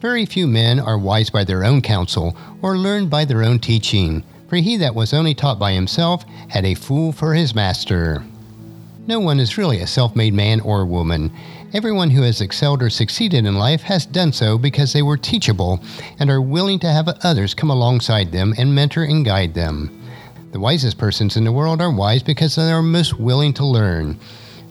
Very few men are wise by their own counsel or learned by their own teaching, for he that was only taught by himself had a fool for his master. No one is really a self made man or woman. Everyone who has excelled or succeeded in life has done so because they were teachable and are willing to have others come alongside them and mentor and guide them. The wisest persons in the world are wise because they are most willing to learn.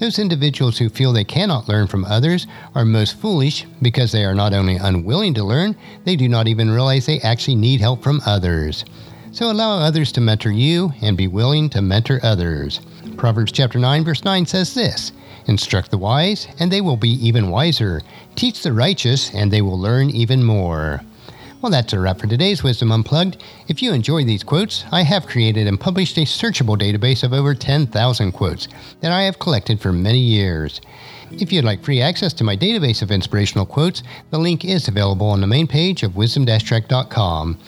Those individuals who feel they cannot learn from others are most foolish because they are not only unwilling to learn, they do not even realize they actually need help from others. So allow others to mentor you and be willing to mentor others. Proverbs chapter 9 verse 9 says this: Instruct the wise and they will be even wiser. Teach the righteous and they will learn even more. Well, that's a wrap for today's Wisdom Unplugged. If you enjoy these quotes, I have created and published a searchable database of over 10,000 quotes that I have collected for many years. If you'd like free access to my database of inspirational quotes, the link is available on the main page of wisdom-trek.com.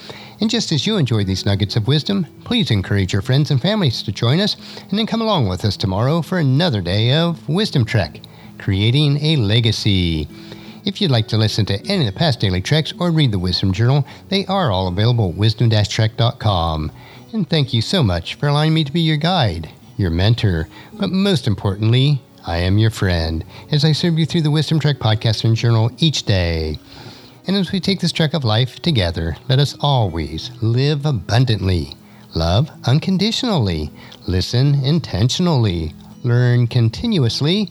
And just as you enjoy these nuggets of wisdom, please encourage your friends and families to join us and then come along with us tomorrow for another day of Wisdom Trek, creating a legacy. If you'd like to listen to any of the past daily treks or read the Wisdom Journal, they are all available at wisdom-trek.com. And thank you so much for allowing me to be your guide, your mentor, but most importantly, I am your friend as I serve you through the Wisdom Trek podcast and journal each day. And as we take this trek of life together, let us always live abundantly, love unconditionally, listen intentionally, learn continuously,